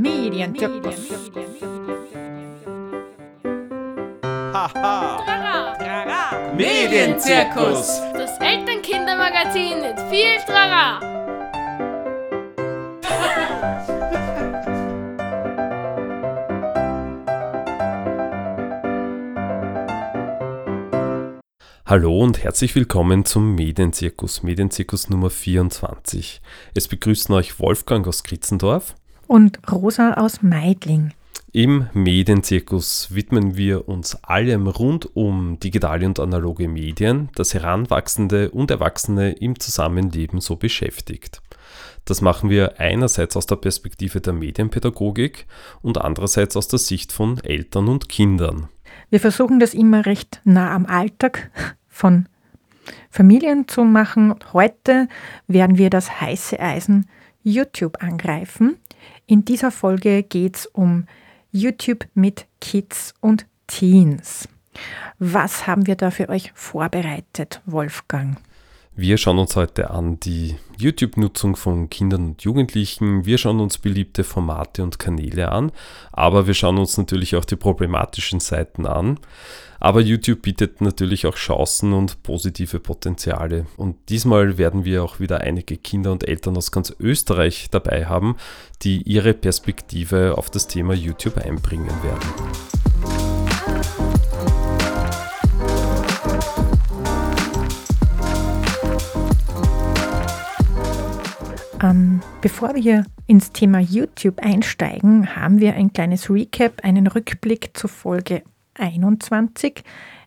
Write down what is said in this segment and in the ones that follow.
Medienzirkus. Haha. Medienzirkus. Das Elternkindermagazin mit viel Trara. Hallo und herzlich willkommen zum Medienzirkus, Medienzirkus Nummer 24. Es begrüßen euch Wolfgang aus Kritzendorf. Und Rosa aus Meidling. Im Medienzirkus widmen wir uns allem rund um digitale und analoge Medien, das Heranwachsende und Erwachsene im Zusammenleben so beschäftigt. Das machen wir einerseits aus der Perspektive der Medienpädagogik und andererseits aus der Sicht von Eltern und Kindern. Wir versuchen das immer recht nah am Alltag von Familien zu machen. Heute werden wir das heiße Eisen YouTube angreifen. In dieser Folge geht es um YouTube mit Kids und Teens. Was haben wir da für euch vorbereitet, Wolfgang? Wir schauen uns heute an die YouTube-Nutzung von Kindern und Jugendlichen. Wir schauen uns beliebte Formate und Kanäle an, aber wir schauen uns natürlich auch die problematischen Seiten an. Aber YouTube bietet natürlich auch Chancen und positive Potenziale. Und diesmal werden wir auch wieder einige Kinder und Eltern aus ganz Österreich dabei haben, die ihre Perspektive auf das Thema YouTube einbringen werden. Ähm, bevor wir ins Thema YouTube einsteigen, haben wir ein kleines Recap, einen Rückblick zur Folge 21,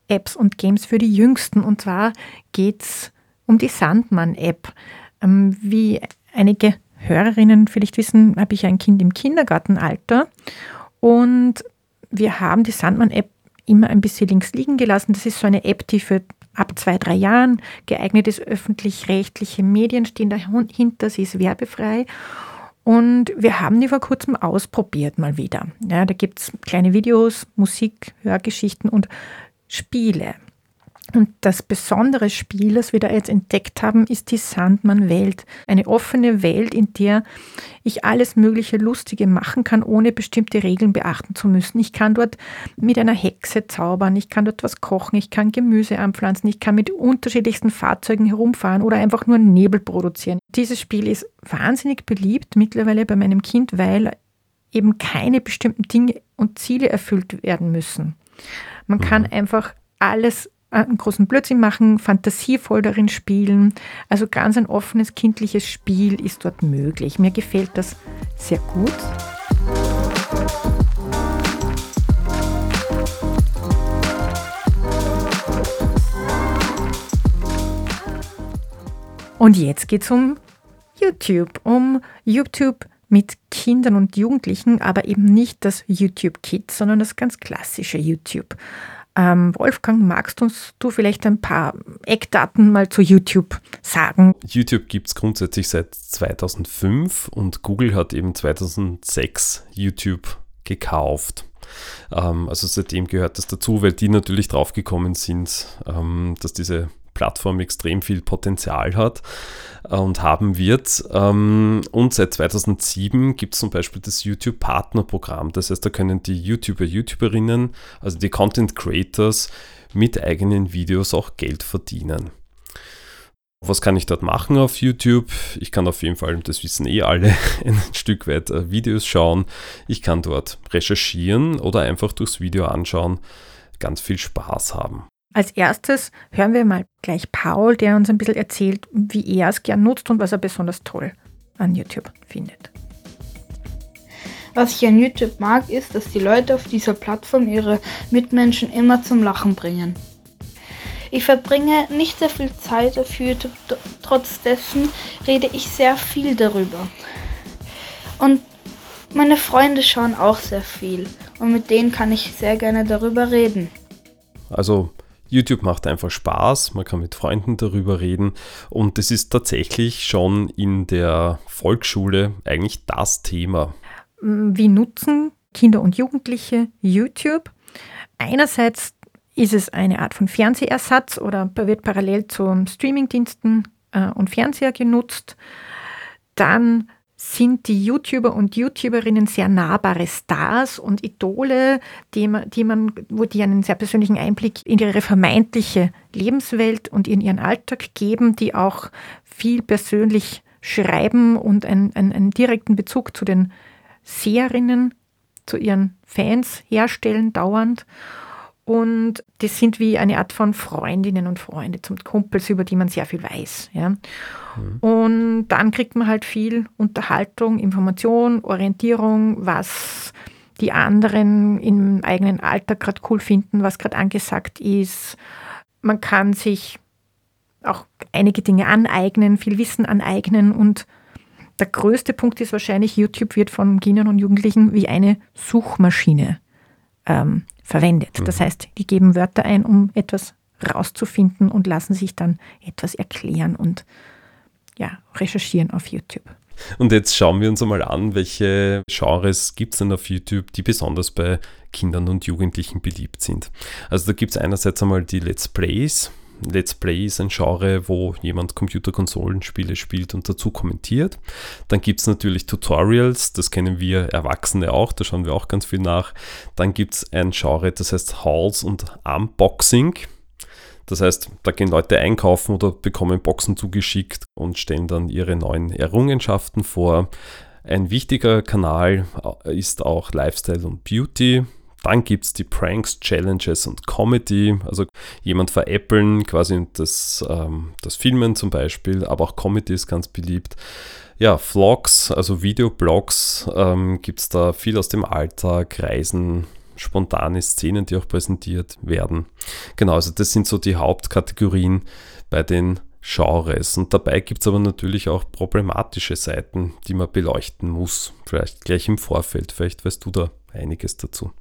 Apps und Games für die Jüngsten. Und zwar geht es um die Sandmann-App. Ähm, wie einige Hörerinnen vielleicht wissen, habe ich ein Kind im Kindergartenalter und wir haben die Sandmann-App immer ein bisschen links liegen gelassen. Das ist so eine App, die für ab zwei, drei Jahren geeignet ist. Öffentlich-rechtliche Medien stehen dahinter, sie ist werbefrei. Und wir haben die vor kurzem ausprobiert mal wieder. Ja, da gibt es kleine Videos, Musik, Hörgeschichten und Spiele. Und das besondere Spiel, das wir da jetzt entdeckt haben, ist die Sandmann-Welt. Eine offene Welt, in der ich alles mögliche Lustige machen kann, ohne bestimmte Regeln beachten zu müssen. Ich kann dort mit einer Hexe zaubern, ich kann dort was kochen, ich kann Gemüse anpflanzen, ich kann mit unterschiedlichsten Fahrzeugen herumfahren oder einfach nur Nebel produzieren. Dieses Spiel ist wahnsinnig beliebt mittlerweile bei meinem Kind, weil eben keine bestimmten Dinge und Ziele erfüllt werden müssen. Man kann einfach alles einen großen Blödsinn machen, fantasievoll darin spielen. Also ganz ein offenes kindliches Spiel ist dort möglich. Mir gefällt das sehr gut. Und jetzt geht es um YouTube, um YouTube mit Kindern und Jugendlichen, aber eben nicht das YouTube Kids, sondern das ganz klassische YouTube. Ähm, Wolfgang, magst uns du vielleicht ein paar Eckdaten mal zu YouTube sagen? YouTube gibt es grundsätzlich seit 2005 und Google hat eben 2006 YouTube gekauft. Ähm, also seitdem gehört das dazu, weil die natürlich draufgekommen sind, ähm, dass diese Plattform extrem viel Potenzial hat und haben wird. Ähm, und seit 2007 gibt es zum Beispiel das YouTube Partnerprogramm. Das heißt, da können die YouTuber, YouTuberinnen, also die Content Creators mit eigenen Videos auch Geld verdienen. Was kann ich dort machen auf YouTube? Ich kann auf jeden Fall, das wissen eh alle, ein Stück weit äh, Videos schauen. Ich kann dort recherchieren oder einfach durchs Video anschauen, ganz viel Spaß haben. Als erstes hören wir mal gleich Paul, der uns ein bisschen erzählt, wie er es gern nutzt und was er besonders toll an YouTube findet. Was ich an YouTube mag, ist, dass die Leute auf dieser Plattform ihre Mitmenschen immer zum Lachen bringen. Ich verbringe nicht sehr viel Zeit auf YouTube, trotz dessen rede ich sehr viel darüber. Und meine Freunde schauen auch sehr viel und mit denen kann ich sehr gerne darüber reden. Also YouTube macht einfach Spaß, man kann mit Freunden darüber reden und es ist tatsächlich schon in der Volksschule eigentlich das Thema. Wie nutzen Kinder und Jugendliche YouTube? Einerseits ist es eine Art von Fernsehersatz oder wird parallel zu Streamingdiensten äh, und Fernseher genutzt. Dann sind die YouTuber und YouTuberinnen sehr nahbare Stars und Idole, die man, die man, wo die einen sehr persönlichen Einblick in ihre vermeintliche Lebenswelt und in ihren Alltag geben, die auch viel persönlich schreiben und einen, einen, einen direkten Bezug zu den Seherinnen, zu ihren Fans herstellen, dauernd. Und das sind wie eine Art von Freundinnen und Freunde zum Kumpels, über die man sehr viel weiß. Ja. Mhm. Und dann kriegt man halt viel Unterhaltung, Information, Orientierung, was die anderen im eigenen Alltag gerade cool finden, was gerade angesagt ist. Man kann sich auch einige Dinge aneignen, viel Wissen aneignen und der größte Punkt ist wahrscheinlich, YouTube wird von Kindern und Jugendlichen wie eine Suchmaschine ähm, verwendet. Das mhm. heißt, die geben Wörter ein, um etwas rauszufinden und lassen sich dann etwas erklären und ja, recherchieren auf YouTube. Und jetzt schauen wir uns einmal an, welche Genres gibt es denn auf YouTube, die besonders bei Kindern und Jugendlichen beliebt sind. Also da gibt es einerseits einmal die Let's Plays, Let's Play ist ein Genre, wo jemand Computerkonsolenspiele spielt und dazu kommentiert. Dann gibt es natürlich Tutorials, das kennen wir Erwachsene auch, da schauen wir auch ganz viel nach. Dann gibt es ein Genre, das heißt Hauls und Unboxing. Das heißt, da gehen Leute einkaufen oder bekommen Boxen zugeschickt und stellen dann ihre neuen Errungenschaften vor. Ein wichtiger Kanal ist auch Lifestyle und Beauty. Dann gibt es die Pranks, Challenges und Comedy. Also jemand veräppeln, quasi das, ähm, das Filmen zum Beispiel, aber auch Comedy ist ganz beliebt. Ja, Vlogs, also Videoblogs, ähm, gibt es da viel aus dem Alltag, Reisen, spontane Szenen, die auch präsentiert werden. Genau, also das sind so die Hauptkategorien bei den Genres. Und dabei gibt es aber natürlich auch problematische Seiten, die man beleuchten muss. Vielleicht gleich im Vorfeld. Vielleicht weißt du da einiges dazu.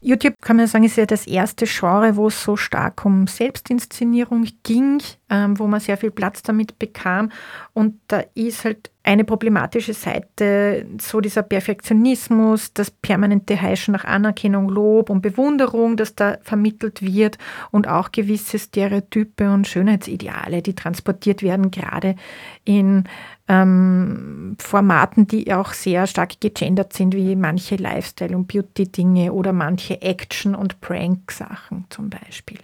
YouTube kann man sagen, ist ja das erste Genre, wo es so stark um Selbstinszenierung ging, ähm, wo man sehr viel Platz damit bekam. Und da ist halt eine problematische Seite so dieser Perfektionismus, das permanente Heischen nach Anerkennung, Lob und Bewunderung, das da vermittelt wird und auch gewisse Stereotype und Schönheitsideale, die transportiert werden, gerade in ähm, Formaten, die auch sehr stark gegendert sind, wie manche Lifestyle- und Beauty-Dinge oder manche Action- und Prank-Sachen zum Beispiel.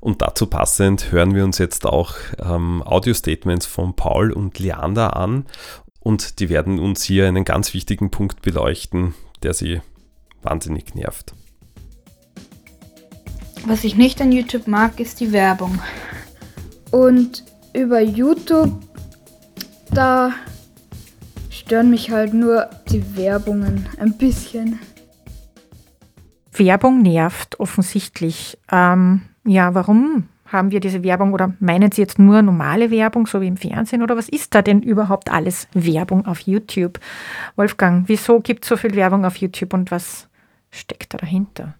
Und dazu passend hören wir uns jetzt auch ähm, Audio-Statements von Paul und Leander an und die werden uns hier einen ganz wichtigen Punkt beleuchten, der sie wahnsinnig nervt. Was ich nicht an YouTube mag, ist die Werbung. Und über YouTube da stören mich halt nur die Werbungen ein bisschen. Werbung nervt offensichtlich. Ähm, ja, warum haben wir diese Werbung oder meinen Sie jetzt nur normale Werbung, so wie im Fernsehen oder was ist da denn überhaupt alles Werbung auf YouTube? Wolfgang, wieso gibt es so viel Werbung auf YouTube und was steckt da dahinter?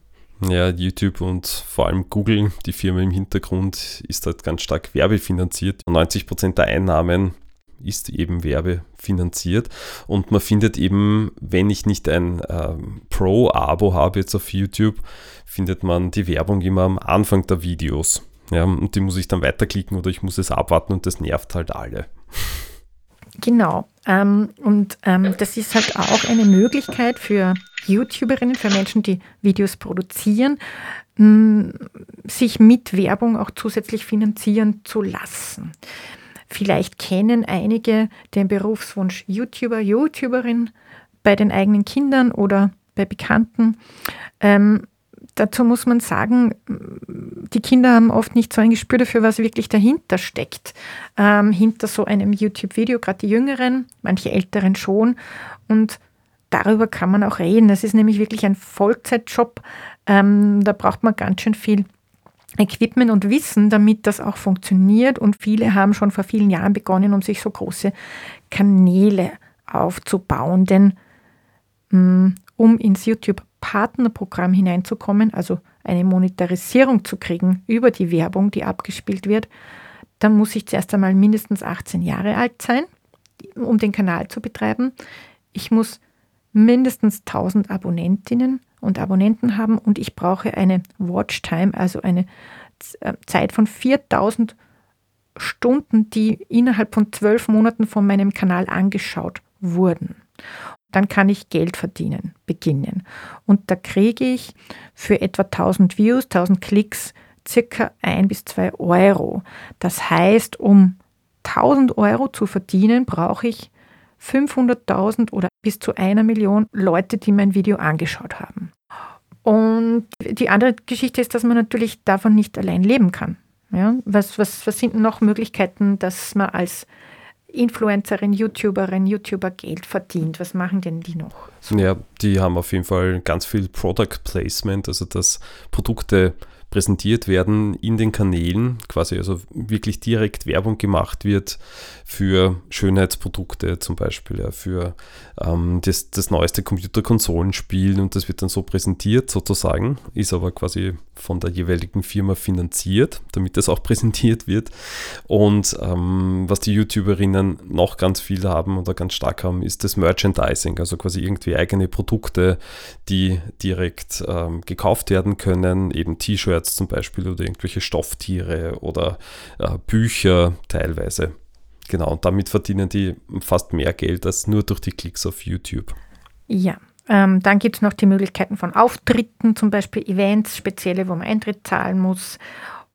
Ja, YouTube und vor allem Google, die Firma im Hintergrund, ist halt ganz stark werbefinanziert. 90 Prozent der Einnahmen ist eben werbefinanziert und man findet eben, wenn ich nicht ein ähm, Pro-Abo habe jetzt auf YouTube, findet man die Werbung immer am Anfang der Videos. Ja, und die muss ich dann weiterklicken oder ich muss es abwarten und das nervt halt alle. Genau. Ähm, und ähm, das ist halt auch eine Möglichkeit für YouTuberinnen, für Menschen, die Videos produzieren, mh, sich mit Werbung auch zusätzlich finanzieren zu lassen. Vielleicht kennen einige den Berufswunsch YouTuber, YouTuberin bei den eigenen Kindern oder bei Bekannten. Ähm, dazu muss man sagen, die Kinder haben oft nicht so ein Gespür dafür, was wirklich dahinter steckt. Ähm, hinter so einem YouTube-Video, gerade die Jüngeren, manche Älteren schon. Und darüber kann man auch reden. Das ist nämlich wirklich ein Vollzeitjob. Ähm, da braucht man ganz schön viel Equipment und Wissen, damit das auch funktioniert. Und viele haben schon vor vielen Jahren begonnen, um sich so große Kanäle aufzubauen. Denn mm, um ins YouTube-Partnerprogramm hineinzukommen, also eine Monetarisierung zu kriegen über die Werbung, die abgespielt wird, dann muss ich zuerst einmal mindestens 18 Jahre alt sein, um den Kanal zu betreiben. Ich muss mindestens 1000 Abonnentinnen und Abonnenten haben und ich brauche eine Watchtime, also eine äh, Zeit von 4000 Stunden, die innerhalb von zwölf Monaten von meinem Kanal angeschaut wurden. Dann kann ich Geld verdienen, beginnen. Und da kriege ich für etwa 1000 Views, 1000 Klicks circa 1 bis 2 Euro. Das heißt, um 1000 Euro zu verdienen, brauche ich 500.000 oder bis zu einer Million Leute, die mein Video angeschaut haben. Und die andere Geschichte ist, dass man natürlich davon nicht allein leben kann. Ja, was, was, was sind noch Möglichkeiten, dass man als Influencerin, YouTuberin, YouTuber Geld verdient? Was machen denn die noch? Ja, die haben auf jeden Fall ganz viel Product Placement, also dass Produkte präsentiert werden in den Kanälen, quasi also wirklich direkt Werbung gemacht wird für Schönheitsprodukte zum Beispiel, ja, für ähm, das, das neueste Computerkonsolenspiel und das wird dann so präsentiert sozusagen, ist aber quasi von der jeweiligen Firma finanziert, damit das auch präsentiert wird. Und ähm, was die YouTuberinnen noch ganz viel haben oder ganz stark haben, ist das Merchandising, also quasi irgendwie eigene Produkte, die direkt ähm, gekauft werden können, eben T-Shirts zum Beispiel oder irgendwelche Stofftiere oder äh, Bücher teilweise. Genau, und damit verdienen die fast mehr Geld als nur durch die Klicks auf YouTube. Ja, ähm, dann gibt es noch die Möglichkeiten von Auftritten, zum Beispiel Events, spezielle, wo man Eintritt zahlen muss.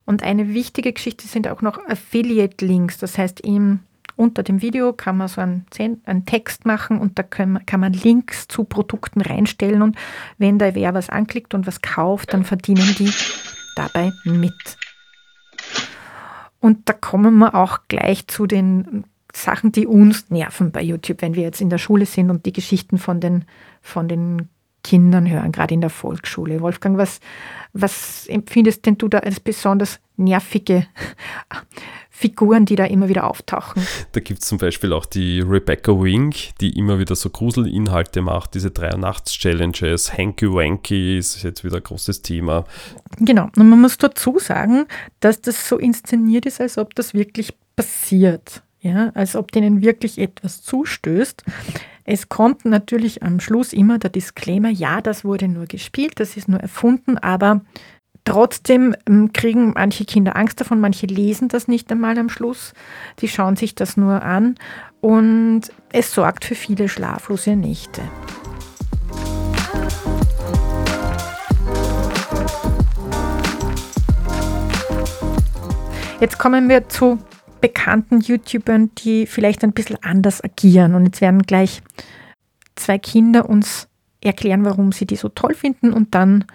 Und eine wichtige Geschichte sind auch noch Affiliate-Links. Das heißt, im, unter dem Video kann man so einen, einen Text machen und da kann kann man Links zu Produkten reinstellen. Und wenn da wer was anklickt und was kauft, dann verdienen die dabei mit. Und da kommen wir auch gleich zu den Sachen, die uns nerven bei YouTube, wenn wir jetzt in der Schule sind und die Geschichten von den, von den Kindern hören, gerade in der Volksschule. Wolfgang, was, was empfindest denn du da als besonders nervige Figuren, die da immer wieder auftauchen? Da gibt es zum Beispiel auch die Rebecca Wink, die immer wieder so Gruselinhalte macht, diese 3 Nachts-Challenges, Hanky Wanky ist jetzt wieder ein großes Thema. Genau, und man muss dazu sagen, dass das so inszeniert ist, als ob das wirklich passiert. Ja, als ob denen wirklich etwas zustößt. Es kommt natürlich am Schluss immer der Disclaimer, ja, das wurde nur gespielt, das ist nur erfunden, aber trotzdem ähm, kriegen manche Kinder Angst davon, manche lesen das nicht einmal am Schluss, die schauen sich das nur an und es sorgt für viele schlaflose Nächte. Jetzt kommen wir zu bekannten YouTubern, die vielleicht ein bisschen anders agieren. Und jetzt werden gleich zwei Kinder uns erklären, warum sie die so toll finden. Und dann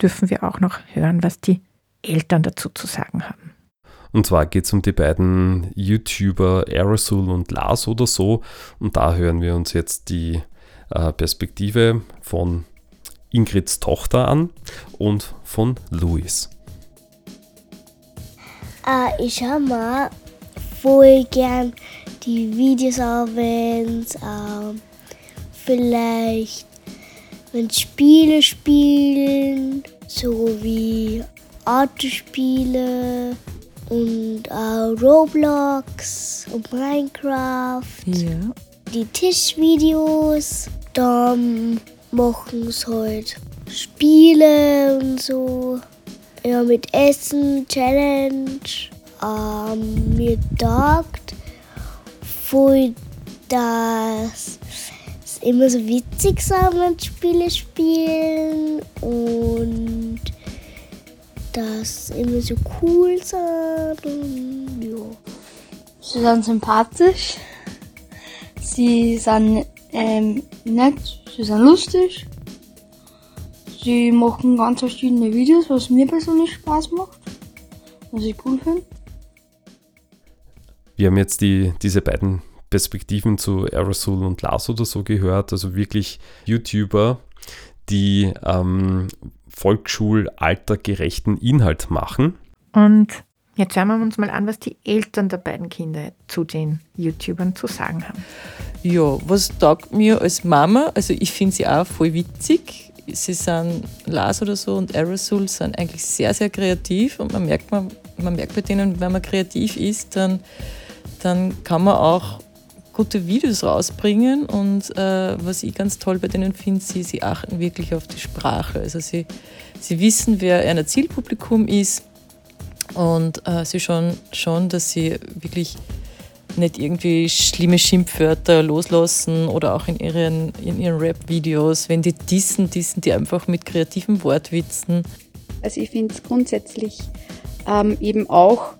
dürfen wir auch noch hören, was die Eltern dazu zu sagen haben. Und zwar geht es um die beiden YouTuber Aerosol und Lars oder so. Und da hören wir uns jetzt die äh, Perspektive von Ingrids Tochter an und von Luis. Äh, ich habe mal voll gern die Videos abends, ähm, vielleicht wenn Spiele spielen, so wie Autospiele und auch Roblox und Minecraft. Ja. Die Tischvideos, dann machen sie halt Spiele und so. Ja, mit Essen, Challenge ähm, mir gedacht, voll, dass es immer so witzig sein, wenn Spiele spielen und das immer so cool sein und ja. Sie sind sympathisch, sie sind ähm, nett, sie sind lustig, sie machen ganz verschiedene Videos, was mir persönlich Spaß macht, was ich cool finde. Wir haben jetzt die, diese beiden Perspektiven zu Aerosol und Lars oder so gehört, also wirklich YouTuber, die ähm, Volksschulaltergerechten Inhalt machen. Und jetzt schauen wir uns mal an, was die Eltern der beiden Kinder zu den YouTubern zu sagen haben. Ja, was taugt mir als Mama? Also ich finde sie auch voll witzig. Sie sind Lars oder so und Aerosol sind eigentlich sehr, sehr kreativ und man merkt, man, man merkt bei denen, wenn man kreativ ist, dann dann kann man auch gute Videos rausbringen. Und äh, was ich ganz toll bei denen finde, sie, sie achten wirklich auf die Sprache. Also sie, sie wissen, wer ein Zielpublikum ist und äh, sie schauen schon, dass sie wirklich nicht irgendwie schlimme Schimpfwörter loslassen oder auch in ihren, in ihren Rap-Videos, wenn die dissen, dissen die einfach mit kreativen Wortwitzen. Also ich finde es grundsätzlich ähm, eben auch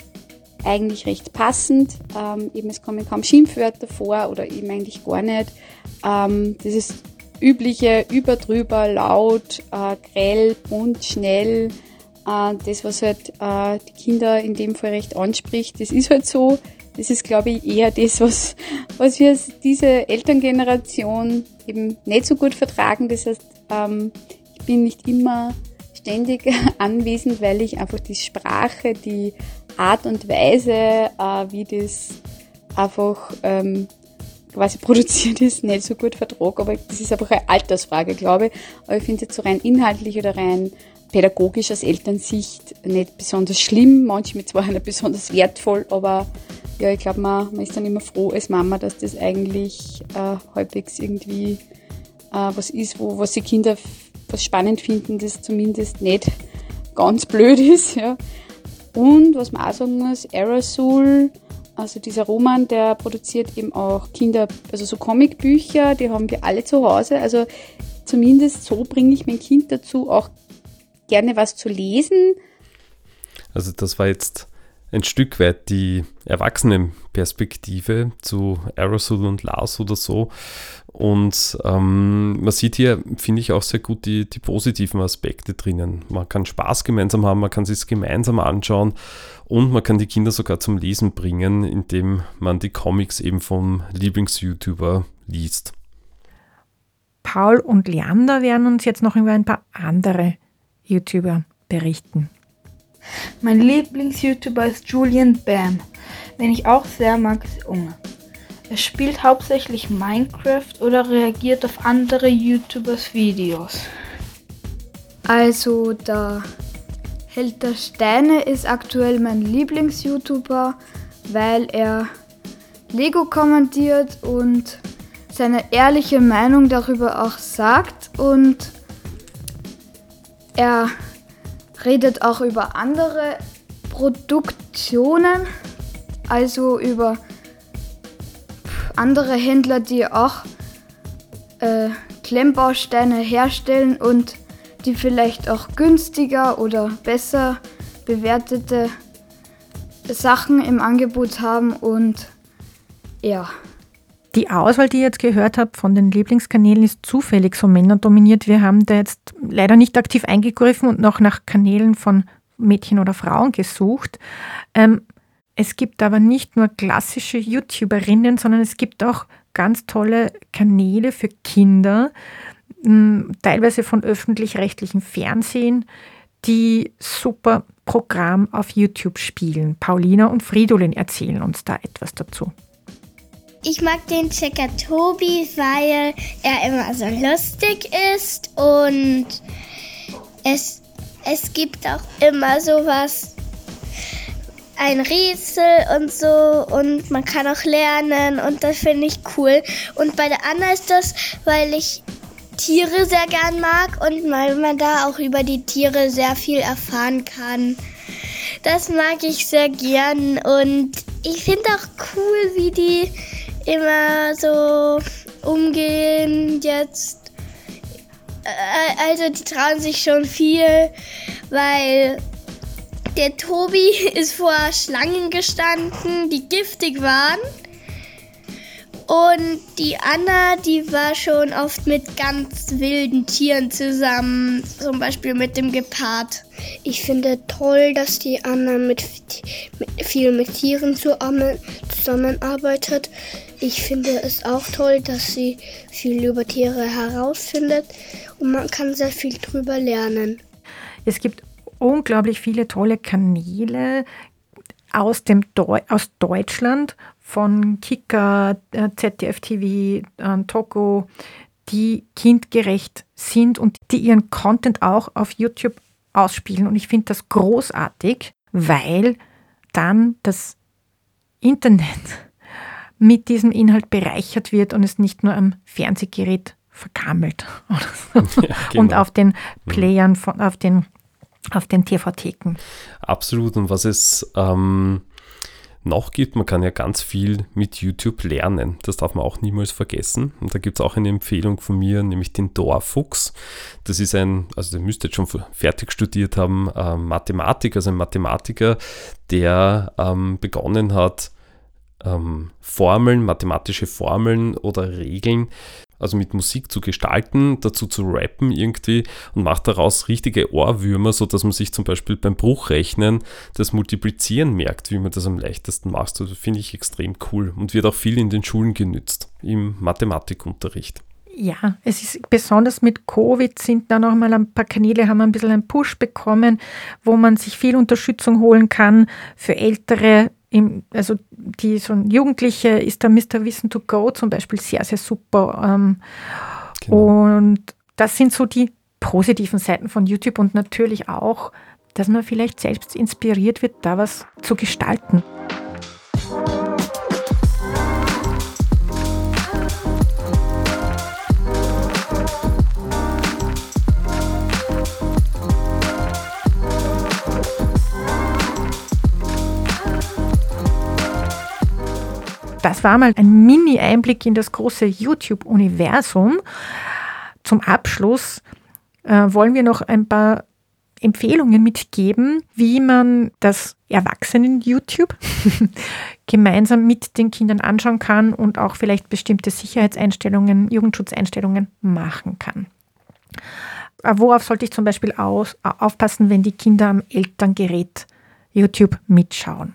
eigentlich recht passend. Ähm, eben es kommen kaum Schimpfwörter vor oder eben eigentlich gar nicht. Ähm, das ist übliche überdrüber, laut, äh, grell, bunt, schnell. Äh, das, was halt äh, die Kinder in dem Fall recht anspricht, das ist halt so. Das ist, glaube ich, eher das, was, was wir diese Elterngeneration eben nicht so gut vertragen. Das heißt, ähm, ich bin nicht immer ständig anwesend, weil ich einfach die Sprache, die Art und Weise, äh, wie das einfach ähm, quasi produziert ist, nicht so gut vertrag. Aber das ist einfach eine Altersfrage, glaube ich. Aber ich finde es jetzt so rein inhaltlich oder rein pädagogisch aus Elternsicht nicht besonders schlimm. Manchmal zwar nicht besonders wertvoll, aber ja, ich glaube, man, man ist dann immer froh als Mama, dass das eigentlich äh, halbwegs irgendwie äh, was ist, wo was die Kinder was spannend finden, das zumindest nicht ganz blöd ist. Ja. Und was man auch sagen muss, Aerosol, also dieser Roman, der produziert eben auch Kinder, also so Comicbücher, die haben wir alle zu Hause. Also zumindest so bringe ich mein Kind dazu, auch gerne was zu lesen. Also das war jetzt ein Stück weit die Erwachsenenperspektive zu Aerosol und Lars oder so. Und ähm, man sieht hier, finde ich, auch sehr gut die, die positiven Aspekte drinnen. Man kann Spaß gemeinsam haben, man kann sich gemeinsam anschauen und man kann die Kinder sogar zum Lesen bringen, indem man die Comics eben vom Lieblings-YouTuber liest. Paul und Leander werden uns jetzt noch über ein paar andere YouTuber berichten. Mein Lieblings-YouTuber ist Julian Bam, den ich auch sehr mag, ist Unge. Er spielt hauptsächlich Minecraft oder reagiert auf andere YouTubers Videos. Also der Held der Steine ist aktuell mein Lieblings-YouTuber, weil er Lego kommentiert und seine ehrliche Meinung darüber auch sagt und er redet auch über andere Produktionen, also über andere Händler, die auch äh, Klemmbausteine herstellen und die vielleicht auch günstiger oder besser bewertete Sachen im Angebot haben und ja. Die Auswahl, die ihr jetzt gehört habt von den Lieblingskanälen, ist zufällig so männerdominiert. Wir haben da jetzt leider nicht aktiv eingegriffen und noch nach Kanälen von Mädchen oder Frauen gesucht. Ähm, es gibt aber nicht nur klassische YouTuberinnen, sondern es gibt auch ganz tolle Kanäle für Kinder, hm, teilweise von öffentlich-rechtlichem Fernsehen, die super Programm auf YouTube spielen. Paulina und Fridolin erzählen uns da etwas dazu. Ich mag den Checker Tobi, weil er immer so lustig ist und es, es gibt auch immer sowas ein Rätsel und so und man kann auch lernen und das finde ich cool. Und bei der Anna ist das, weil ich Tiere sehr gern mag und weil man da auch über die Tiere sehr viel erfahren kann. Das mag ich sehr gern und ich finde auch cool, wie die immer so umgehen jetzt. Äh, also die trauen sich schon viel, weil der Tobi ist vor Schlangen gestanden, die giftig waren. Und die Anna, die war schon oft mit ganz wilden Tieren zusammen, zum Beispiel mit dem Gepard. Ich finde toll, dass die Anna mit, mit viel mit Tieren zusammenarbeitet. Ich finde es auch toll, dass sie viel über Tiere herausfindet und man kann sehr viel drüber lernen. Es gibt unglaublich viele tolle Kanäle aus, dem Deu aus Deutschland, von Kika, äh, ZDF TV, äh, Toko, die kindgerecht sind und die ihren Content auch auf YouTube ausspielen. Und ich finde das großartig, weil dann das Internet mit diesem Inhalt bereichert wird und es nicht nur am Fernsehgerät vergammelt so. ja, genau. und auf den Playern, von, auf den auf den TV-Theken. Absolut. Und was es ähm, noch gibt. Man kann ja ganz viel mit YouTube lernen. Das darf man auch niemals vergessen. Und da gibt es auch eine Empfehlung von mir, nämlich den Dorfuchs. Das ist ein, also der müsste jetzt schon fertig studiert haben, äh, Mathematik, also ein Mathematiker, der ähm, begonnen hat, ähm, Formeln, mathematische Formeln oder Regeln also mit Musik zu gestalten, dazu zu rappen irgendwie und macht daraus richtige Ohrwürmer, sodass man sich zum Beispiel beim Bruchrechnen das Multiplizieren merkt, wie man das am leichtesten macht. Also finde ich extrem cool und wird auch viel in den Schulen genützt, im Mathematikunterricht. Ja, es ist besonders mit Covid sind da noch mal ein paar Kanäle, haben ein bisschen einen Push bekommen, wo man sich viel Unterstützung holen kann für ältere im, also die so ein Jugendliche ist da Mr. Wissen to Go zum Beispiel sehr, sehr super. Ähm, genau. Und das sind so die positiven Seiten von YouTube und natürlich auch, dass man vielleicht selbst inspiriert wird, da was zu gestalten. Das war mal ein Mini-Einblick in das große YouTube-Universum. Zum Abschluss äh, wollen wir noch ein paar Empfehlungen mitgeben, wie man das Erwachsenen-YouTube gemeinsam mit den Kindern anschauen kann und auch vielleicht bestimmte Sicherheitseinstellungen, Jugendschutzeinstellungen machen kann. Äh, worauf sollte ich zum Beispiel aus, aufpassen, wenn die Kinder am Elterngerät YouTube mitschauen?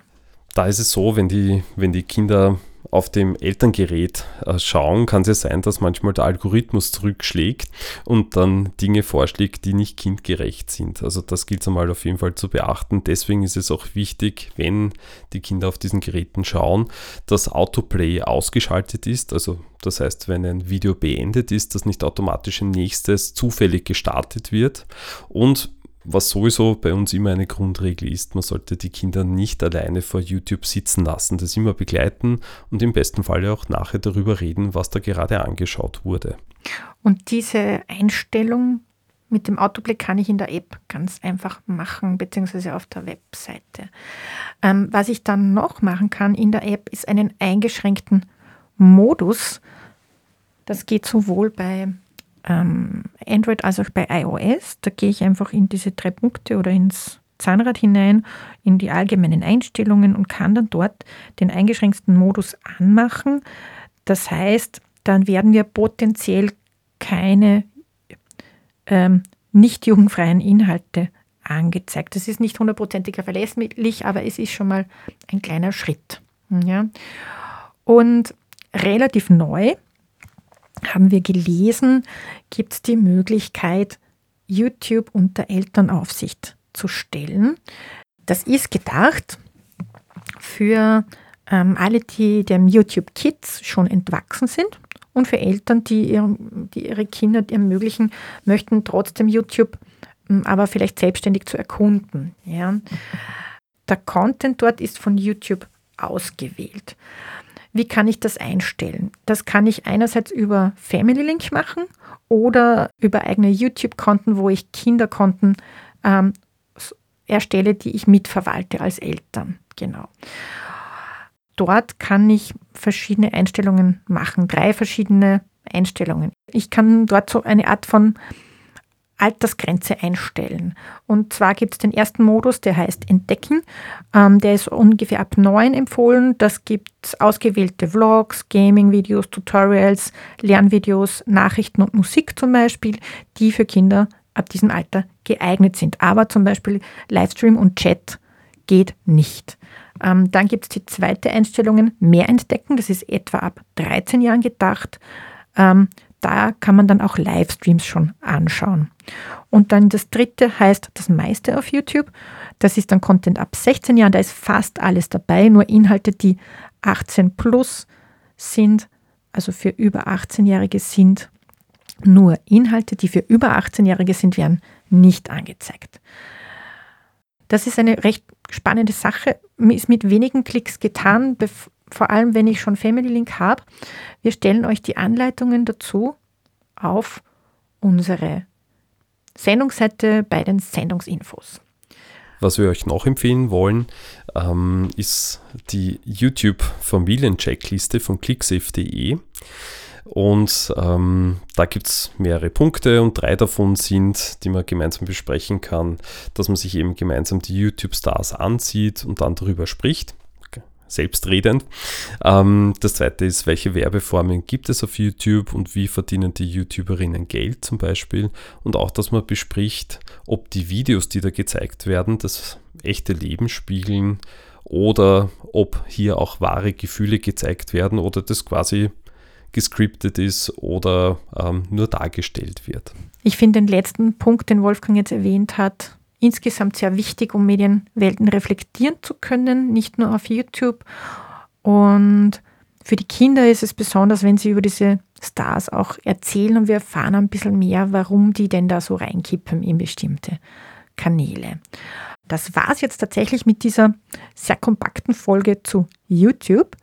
Da ist es so, wenn die, wenn die Kinder auf dem Elterngerät äh, schauen, kann es ja sein, dass manchmal der Algorithmus zurückschlägt und dann Dinge vorschlägt, die nicht kindgerecht sind. Also das gilt es einmal auf jeden Fall zu beachten. Deswegen ist es auch wichtig, wenn die Kinder auf diesen Geräten schauen, dass Autoplay ausgeschaltet ist. Also das heißt, wenn ein Video beendet ist, dass nicht automatisch ein nächstes zufällig gestartet wird. Und was sowieso bei uns immer eine Grundregel ist, man sollte die Kinder nicht alleine vor YouTube sitzen lassen, das immer begleiten und im besten Fall auch nachher darüber reden, was da gerade angeschaut wurde. Und diese Einstellung mit dem Autoplay kann ich in der App ganz einfach machen, beziehungsweise auf der Webseite. Ähm, was ich dann noch machen kann in der App, ist einen eingeschränkten Modus. Das geht sowohl bei ähm, Android als auch bei iOS. Da gehe ich einfach in diese drei Punkte oder ins Zahnrad hinein, in die allgemeinen Einstellungen und kann dann dort den eingeschränkten Modus anmachen. Das heißt, dann werden wir potenziell keine ähm, nicht jugendfreien Inhalte angezeigt. Das ist nicht hundertprozentig verlässlich, aber es ist schon mal ein kleiner Schritt. Ja. Und relativ neu haben wir gelesen, gibt es die Möglichkeit, YouTube unter Elternaufsicht zu stellen. Das ist gedacht für ähm, alle, die dem YouTube Kids schon entwachsen sind und für Eltern, die, ihr, die ihre Kinder ermöglichen möchten, trotzdem YouTube ähm, aber vielleicht selbstständig zu erkunden. Ja. Der Content dort ist von YouTube ausgewählt. Wie kann ich das einstellen? Das kann ich einerseits über Family Link machen oder über eigene YouTube-Konten, wo ich Kinderkonten ähm, erstelle, die ich mitverwalte als Eltern. Genau. Dort kann ich verschiedene Einstellungen machen, drei verschiedene Einstellungen. Ich kann dort so eine Art von Altersgrenze einstellen. Und zwar gibt es den ersten Modus, der heißt Entdecken. Ähm, der ist ungefähr ab 9 empfohlen. Das gibt ausgewählte Vlogs, Gaming-Videos, Tutorials, Lernvideos, Nachrichten und Musik zum Beispiel, die für Kinder ab diesem Alter geeignet sind. Aber zum Beispiel Livestream und Chat geht nicht. Ähm, dann gibt es die zweite Einstellung, mehr entdecken. Das ist etwa ab 13 Jahren gedacht. Ähm, da kann man dann auch Livestreams schon anschauen. Und dann das dritte heißt das meiste auf YouTube. Das ist dann Content ab 16 Jahren, da ist fast alles dabei, nur Inhalte, die 18 plus sind, also für über 18-Jährige sind. Nur Inhalte, die für über 18-Jährige sind, werden nicht angezeigt. Das ist eine recht spannende Sache, ist mit wenigen Klicks getan, vor allem wenn ich schon Family Link habe. Wir stellen euch die Anleitungen dazu auf unsere Sendungsseite bei den Sendungsinfos. Was wir euch noch empfehlen wollen, ähm, ist die YouTube-Familien-Checkliste von clicksafe.de. Und ähm, da gibt es mehrere Punkte und drei davon sind, die man gemeinsam besprechen kann, dass man sich eben gemeinsam die YouTube-Stars ansieht und dann darüber spricht selbstredend. Ähm, das zweite ist, welche Werbeformen gibt es auf YouTube und wie verdienen die YouTuberinnen Geld zum Beispiel. Und auch, dass man bespricht, ob die Videos, die da gezeigt werden, das echte Leben spiegeln oder ob hier auch wahre Gefühle gezeigt werden oder das quasi gescriptet ist oder ähm, nur dargestellt wird. Ich finde den letzten Punkt, den Wolfgang jetzt erwähnt hat, insgesamt sehr wichtig, um Medienwelten reflektieren zu können, nicht nur auf YouTube. Und für die Kinder ist es besonders, wenn sie über diese Stars auch erzählen und wir erfahren ein bisschen mehr, warum die denn da so reinkippen in bestimmte Kanäle. Das war es jetzt tatsächlich mit dieser sehr kompakten Folge zu YouTube.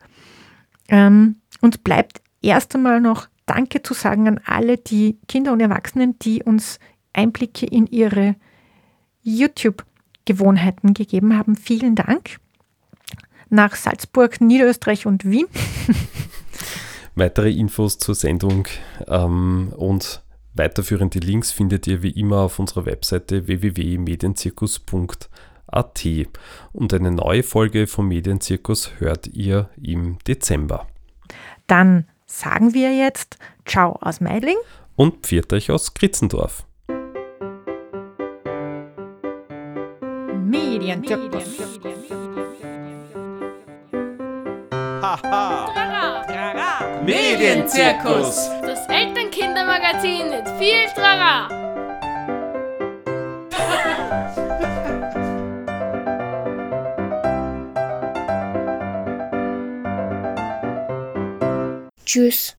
Ähm, uns bleibt erst einmal noch Danke zu sagen an alle die Kinder und Erwachsenen, die uns Einblicke in ihre YouTube-Gewohnheiten gegeben haben. Vielen Dank. Nach Salzburg, Niederösterreich und Wien. Weitere Infos zur Sendung ähm, und weiterführende Links findet ihr wie immer auf unserer Webseite www.medienzirkus.at. Und eine neue Folge vom Medienzirkus hört ihr im Dezember. Dann sagen wir jetzt Ciao aus Meidling und Pfiat euch aus Kritzendorf. Medienzirkus. Trara. Medienzirkus. Das Elternkindermagazin mit viel Trara. Tschüss.